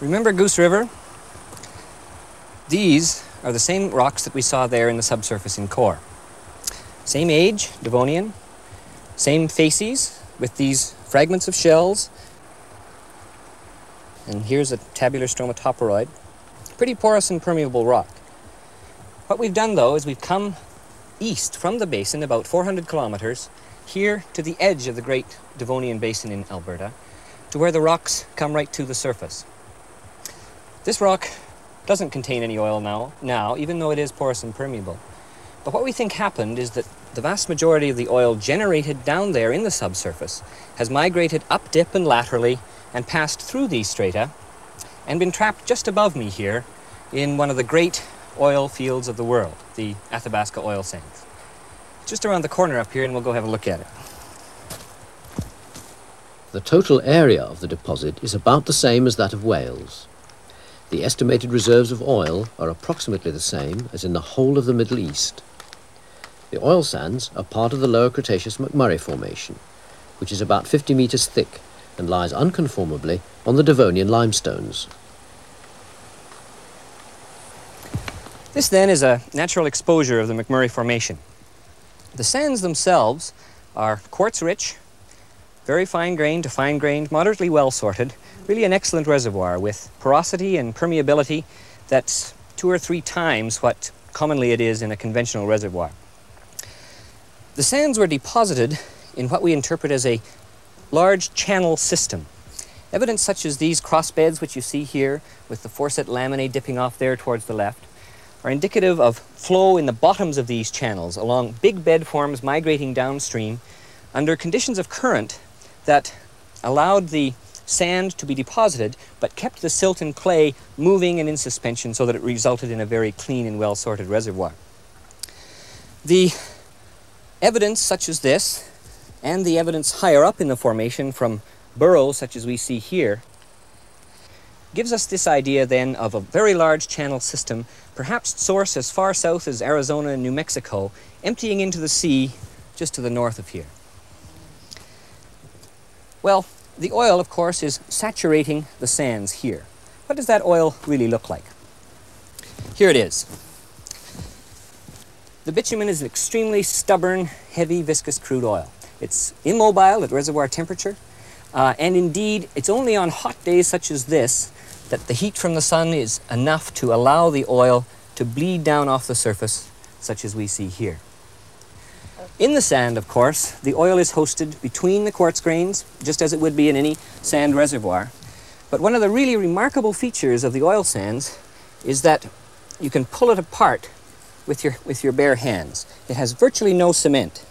Remember Goose River? These are the same rocks that we saw there in the subsurface in core. Same age, Devonian, same facies with these fragments of shells. And here's a tabular stromatoporoid. Pretty porous and permeable rock. What we've done though is we've come east from the basin about 400 kilometers here to the edge of the Great Devonian Basin in Alberta to where the rocks come right to the surface. This rock doesn't contain any oil now, now, even though it is porous and permeable. But what we think happened is that the vast majority of the oil generated down there in the subsurface has migrated up dip and laterally and passed through these strata and been trapped just above me here in one of the great oil fields of the world, the Athabasca oil sands. Just around the corner up here and we'll go have a look at it. The total area of the deposit is about the same as that of Wales. The estimated reserves of oil are approximately the same as in the whole of the Middle East. The oil sands are part of the Lower Cretaceous McMurray Formation, which is about 50 metres thick and lies unconformably on the Devonian limestones. This then is a natural exposure of the McMurray Formation. The sands themselves are quartz-rich, very fine-grained to fine-grained, moderately well-sorted, really an excellent reservoir with porosity and permeability that's two or three times what commonly it is in a conventional reservoir. The sands were deposited in what we interpret as a large channel system. Evidence such as these crossbeds, which you see here, with the foreset laminae dipping off there towards the left, are indicative of flow in the bottoms of these channels along big bed forms migrating downstream under conditions of current that allowed the sand to be deposited, but kept the silt and clay moving and in suspension so that it resulted in a very clean and well sorted reservoir. The evidence such as this, and the evidence higher up in the formation from burrows such as we see here, gives us this idea then of a very large channel system, perhaps source as far south as Arizona and New Mexico, emptying into the sea just to the north of here. Well, the oil, of course, is saturating the sands here. What does that oil really look like? Here it is. The bitumen is an extremely stubborn, heavy, viscous crude oil. It's immobile at reservoir temperature, uh, and indeed, it's only on hot days such as this that the heat from the sun is enough to allow the oil to bleed down off the surface, such as we see here. In the sand, of course, the oil is hosted between the quartz grains, just as it would be in any sand reservoir. But one of the really remarkable features of the oil sands is that you can pull it apart with your, with your bare hands. It has virtually no cement.